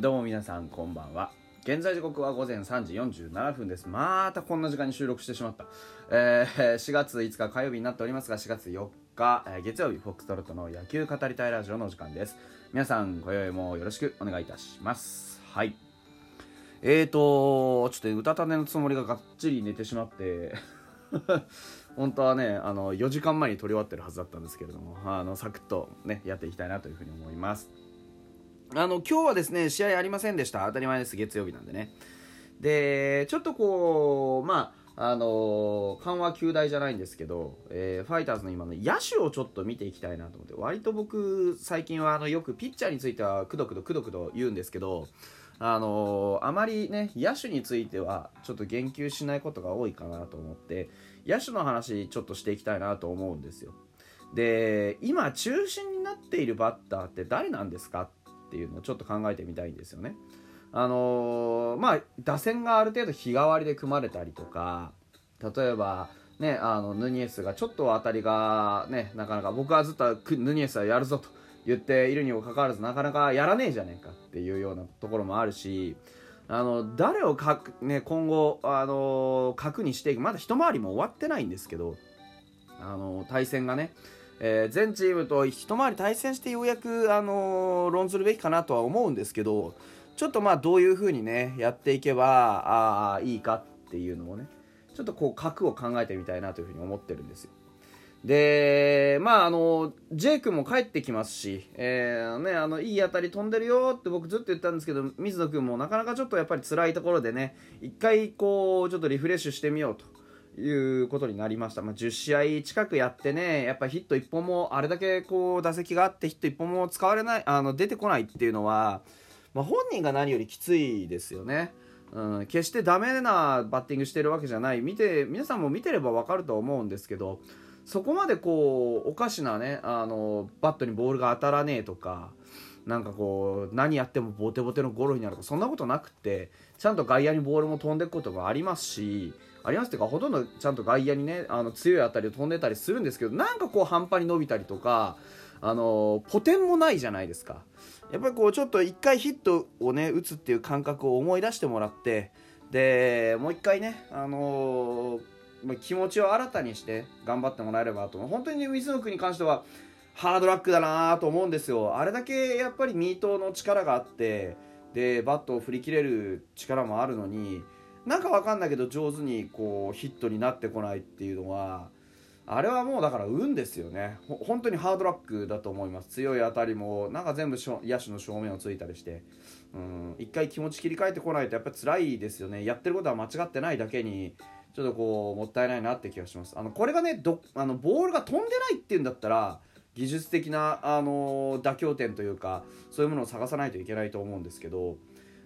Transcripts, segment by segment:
どうも皆さんこんばんは。現在時刻は午前3時47分です。またこんな時間に収録してしまった、えー、4月5日火曜日になっておりますが4月4日、え月曜日フォックストロットの野球語りたいラジオのお時間です。皆さん今宵もよろしくお願いいたします。はい。えーとちょっとうたた寝のつもりががっちり寝てしまって 本当はねあの4時間前に撮り終わってるはずだったんですけれどもあのサクッとねやっていきたいなというふうに思います。あの今日はですね試合ありませんでした。当たり前です。月曜日なんでね。でちょっとこうまああの緩和球大じゃないんですけど、えーファイターズの今の野手をちょっと見ていきたいなと思って割と僕最近はあのよくピッチャーについてはくどくどくどくど言うんですけどあのあまりね野手についてはちょっと言及しないことが多いかなと思って野手の話ちょっとしていきたいなと思うんですよ。で今中心になっているバッターって誰なんですかっていうのをちょっと考えてみたいんですよね。あのーまあ打線がある程度日替わりで組まれたりとか例えばねあのヌニエスがちょっと当たりがねなかなか僕はずっとヌニエスはやるぞと言っているにもかかわらずなかなかやらねえじゃねえかっていうようなところもあるしあの誰をかく、ね、今後、あの核にしていくまだ一回りも終わってないんですけど、あの対戦がね、えー全チームと一回り対戦してようやく、あの論ずるべきかなとは思うんですけどちょっとまあどういう風にねやっていけばあーいいかっていうのをねちょっとこう核を考えてみたいなというふうに思ってるんですよ。でまああのジェイ君も帰ってきますし、えーね、あのいい当たり飛んでるよって僕ずっと言ったんですけど水野君もなかなかちょっとやっぱり辛いところでね一回こうちょっとリフレッシュしてみようと。いうことになりました、まあ、10試合近くやってねやっぱヒット1本もあれだけこう打席があってヒット1本も使われないあの出てこないっていうのは、まあ、本人が何よりきついですよね。うん、決してダメなバッティングしてるわけじゃない見て皆さんも見てれば分かると思うんですけどそこまでこうおかしなねあのバットにボールが当たらねえとかなんかこう何やってもボテボテのゴロになるとかそんなことなくってちゃんと外野にボールも飛んでいくこともありますしありますっていうかほとんどちゃんと外野にねあの強い当たりを飛んでたりするんですけどなんかこう半端に伸びたりとかあのポテンもないじゃないですか。やっぱりこうちょっと一回ヒットをね打つっていう感覚を思い出してもらってでもう一回ねあのー気持ちを新たにして頑張ってもらえればと。本当に水野君に関してはハードラックだなと思うんですよ。あれだけやっぱりミートの力があってでバットを振り切れる力もあるのになんかわかんないけど上手にこうヒットになってこないっていうのはあれはもうだから運ですよね。本当にハードラックだと思います。強い当たりもなんか全部野手の正面をついたりして。うん一回気持ち切り替えてこないとやっぱり辛いですよね。やってることは間違ってないだけにちょっとこうもったいないなって気がします。あのこれがねどあのボールが飛んでないっていうんだったら技術的な、あの妥協点というかそういうものを探さないといけないと思うんですけど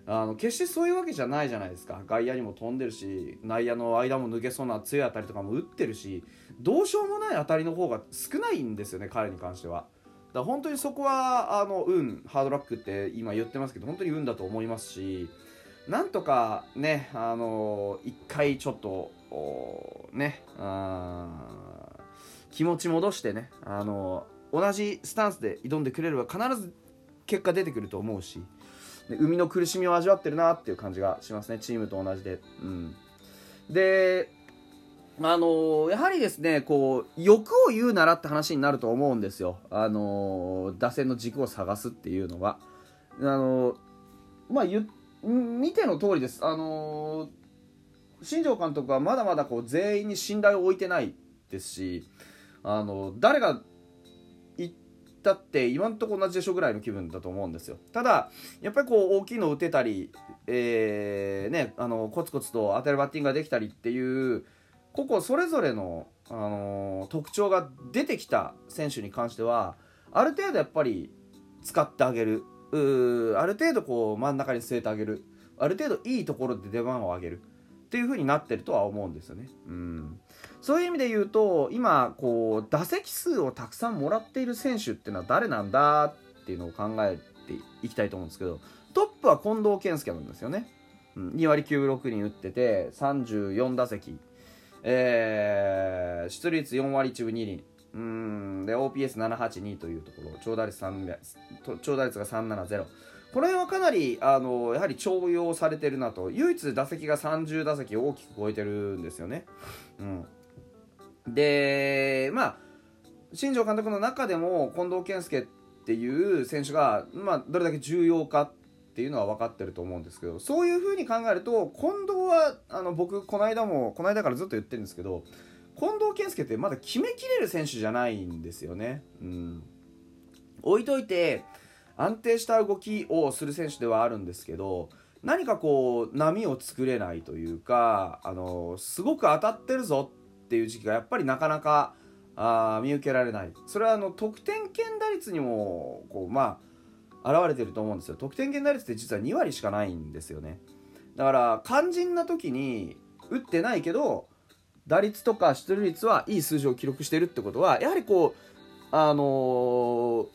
あの決してそういうわけじゃないじゃないですか外野にも飛んでるし内野の間も抜けそうな強い当たりとかも打ってるしどうしようもない当たりの方が少ないんですよね彼に関しては。だから本当にそこはあの運ハードラックって今言ってますけど本当に運だと思いますしなんとかねあの一回ちょっとねあ気持ち戻してねあの同じスタンスで挑んでくれれば必ず結果出てくると思うしで海の苦しみを味わってるなっていう感じがしますねチームと同じで。うん、であのやはりですねこう欲を言うならって話になると思うんですよ、あの打線の軸を探すっていうのは。あのまあ、見ての通りです、あの新庄監督はまだまだこう全員に信頼を置いてないですし、あの誰がったって今のとこ同じでしょぐらいの気分だと思うんですよ。ただやっぱりこう大きいの打てたり、えーね、あのコツコツと当たるバッティングができたりっていう個々それぞれの、あの特徴が出てきた選手に関してはある程度やっぱり使ってあげる。ある程度こう真ん中に据えてあげる。ある程度いいところで出番を上げる。っていう風になってるとは思うんですよね。うん。そういう意味で言うと今こう打席数をたくさんもらっている選手っていうのは誰なんだっていうのを考えていきたいと思うんですけどトップは近藤健介なんですよね、うん、2割9分6厘打ってて34打席、えー出率4割1分2厘。うん。で OPS782 というところ。長打率3と長打率が370この辺はかなりあのやはり重用されてるなと唯一打席が30打席大きく超えてるんですよね。うん、でまあ新庄監督の中でも近藤健介っていう選手が、まあ、どれだけ重要かっていうのは分かってると思うんですけどそういうふうに考えると近藤はあの僕この間もこの間からずっと言ってるんですけど近藤健介ってまだ決めきれる選手じゃないんですよね。うん、置いといて安定した動きをする選手ではあるんですけど何かこう波を作れないというかあのすごく当たってるぞっていう時期がやっぱりなかなかあ見受けられない。それはあの得点圏打率にもこうまあ現れてると思うんですよ。得点圏打率って実は2割しかないんですよね。だから肝心な時に打ってないけど打率とか出塁率はいい数字を記録してるってことはやはりこうあのー、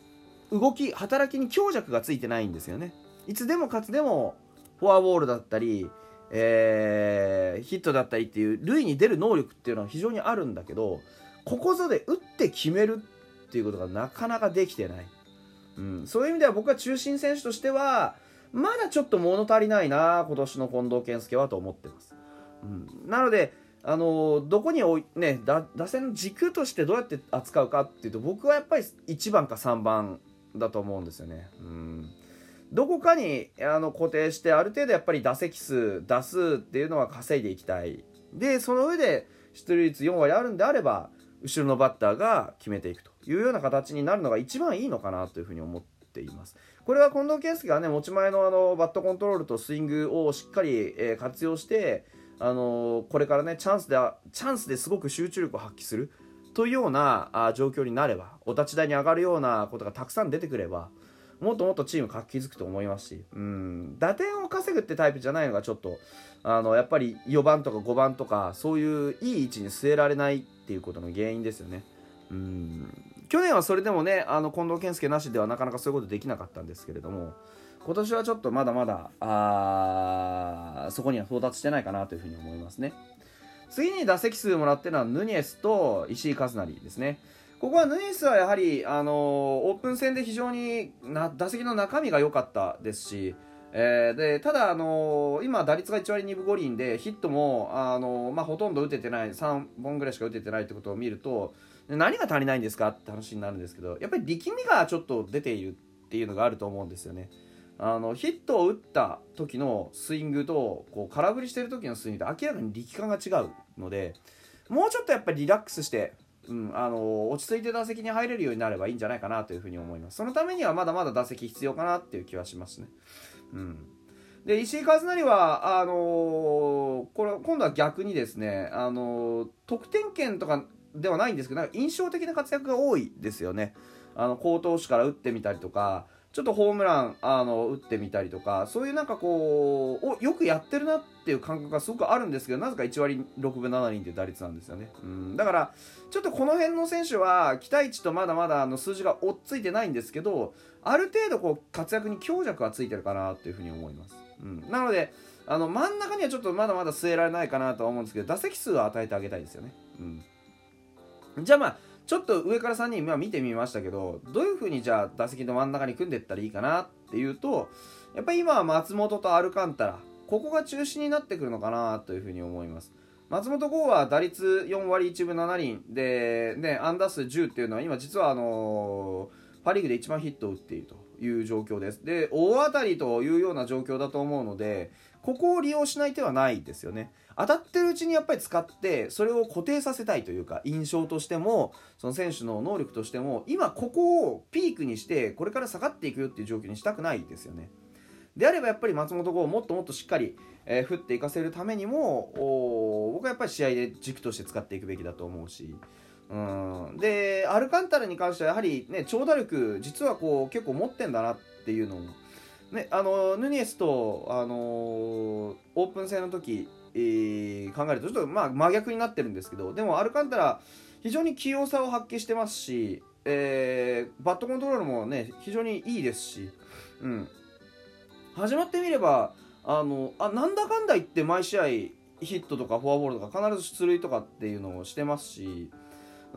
動き働きに強弱がついてないんですよね。いつでもかつでもフォアボールだったり、えー、ヒットだったりっていう塁に出る能力っていうのは非常にあるんだけどここぞで打って決めるっていうことがなかなかできてない、うん、そういう意味では僕は中心選手としてはまだちょっと物足りないな今年の近藤健介はと思ってます、うん、なのであのどこにおい、ね、打線の軸としてどうやって扱うかっていうと僕はやっぱり1番か3番だと思うんですよね。うん。どこかにあの固定してある程度やっぱり打席数打数っていうのは稼いでいきたい。でその上で出塁率4割あるんであれば後ろのバッターが決めていくというような形になるのが一番いいのかなというふうに思っています。これは近藤健介がね持ち前のあのバットコントロールとスイングをしっかり、え活用してあのこれからねチャンスでチャンスですごく集中力を発揮する。というようなあ状況になればお立ち台に上がるようなことがたくさん出てくればもっともっとチーム活気づくと思いますしうん打点を稼ぐってタイプじゃないのがちょっとあのやっぱり4番とか5番とかそういういい位置に据えられないっていうことの原因ですよね。うん去年はそれでもねあの近藤健介なしではなかなかそういうことできなかったんですけれども今年はちょっとまだまだあそこには到達してないかなというふうに思いますね。次に打席数もらってるのはヌニエスと石井和成ですね。ここはヌニエスはやはり、あのー、オープン戦で非常にな打席の中身が良かったですし、えー、でただ、あのー、今、打率が1割2分5厘でヒットも、あの、まあ、ほとんど打ててない3本ぐらいしか打ててないってことを見ると何が足りないんですかって話になるんですけどやっぱり力みがちょっと出ているっていうのがあると思うんですよね。あのヒットを打った時のスイングとこう空振りしてる時のスイングと明らかに力感が違うのでもうちょっとやっぱりリラックスして、うん、あの落ち着いて打席に入れるようになればいいんじゃないかなというふうに思いますそのためにはまだまだ打席必要かなっていう気はしますね。うんで石井和成はあのー、これ今度は逆にですね、あのー、得点圏とかではないんですけどなんか印象的な活躍が多いですよね。あの好投手から打ってみたりとかちょっとホームランあの打ってみたりとかそういうなんかこうおよくやってるなっていう感覚がすごくあるんですけどなぜか1割6分7厘っていう打率なんですよね、うん、だからちょっとこの辺の選手は期待値とまだまだあの数字が追っついてないんですけどある程度こう活躍に強弱はついてるかなというふうに思います、うん、なのであの真ん中にはちょっとまだまだ据えられないかなとは思うんですけど打席数は与えてあげたいですよね、うん、じゃあまあちょっと上から3人今見てみましたけどどういう風にじゃあ打席の真ん中に組んでいったらいいかなっていうとやっぱり今は松本とアルカンタラここが中心になってくるのかなという風に思います。松本剛は打率4割1分7厘で、ね、アンダー数10っていうのは今実はあのー、パ・リーグで一番ヒットを打っていると。いう状況です。で大当たりというような状況だと思うのでここを利用しない手はないですよね。当たってるうちにやっぱり使ってそれを固定させたいというか印象としてもその選手の能力としても今ここをピークにしてこれから下がっていくよっていう状況にしたくないですよね。であればやっぱり松本剛をもっともっとしっかり、えー、振っていかせるためにも僕はやっぱり試合で軸として使っていくべきだと思うしうん。でアルカンタラに関してはやはりね長打力実はこう結構持ってんだなっていうのをね、あのヌニエスと、あのオープン戦の時えー、考えるとちょっとまあ真逆になってるんですけどでもアルカンタラ非常に器用さを発揮してますし、えー、バットコントロールもね非常にいいですし、うん、始まってみればあのあなんだかんだ言って毎試合ヒットとかフォアボールとか必ず出塁とかっていうのをしてますし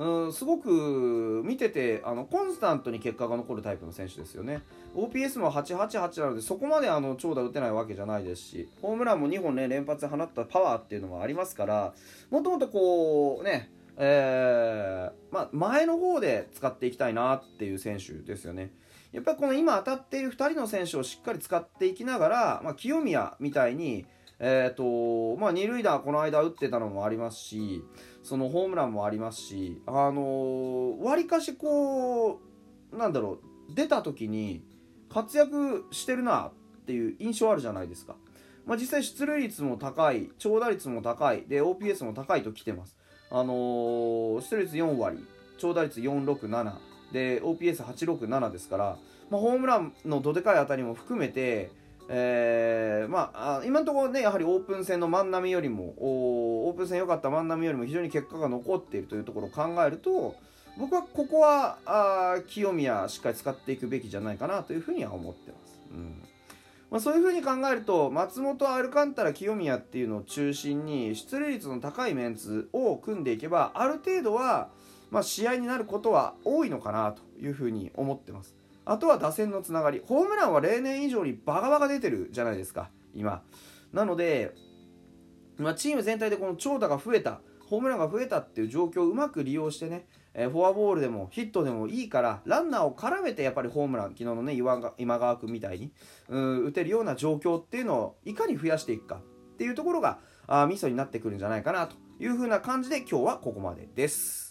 うんすごく見ててあのコンスタントに結果が残るタイプの選手ですよね OPS も888なのでそこまであの長打打てないわけじゃないですしホームランも2本ね連発放ったパワーっていうのもありますからもともとこうねえー、ま、前の方で使っていきたいなっていう選手ですよね。やっぱりこの今当たっている2人の選手をしっかり使っていきながら、まあ、清宮みたいに、えーとまあ、二塁打この間打ってたのもありますしそのホームランもありますしあのわ、りかしこうなんだろう出た時に活躍してるなっていう印象あるじゃないですか、まあ、実際出塁率も高い長打率も高いで OPS も高いと来てます。あのー、出塁率4割長打率467で OPS867 ですから、まあ、ホームランのどでかい当たりも含めてえー、まあ、今のところね、やはりオープン戦の万波よりも、オープン戦良かった万波よりも非常に結果が残っているというところを考えると、僕はここはあ清宮しっかり使っていくべきじゃないかなというふうには思ってます。うんまあ、そういうふうに考えると松本アルカンタラ清宮っていうのを中心に出塁率の高いメンツを組んでいけばある程度は、まあ、試合になることは多いのかなというふうに思ってます。あとは打線のつながり。ホームランは例年以上にバカバカ出てるじゃないですか。今。なので、まあ、チーム全体でこの長打が増えた。ホームランが増えたっていう状況をうまく利用してね、えー、フォアボールでもヒットでもいいからランナーを絡めてやっぱりホームラン昨日のね今川君みたいにうん打てるような状況っていうのをいかに増やしていくか。っていうところがあミソになってくるんじゃないかなというふうな感じで今日はここまでです。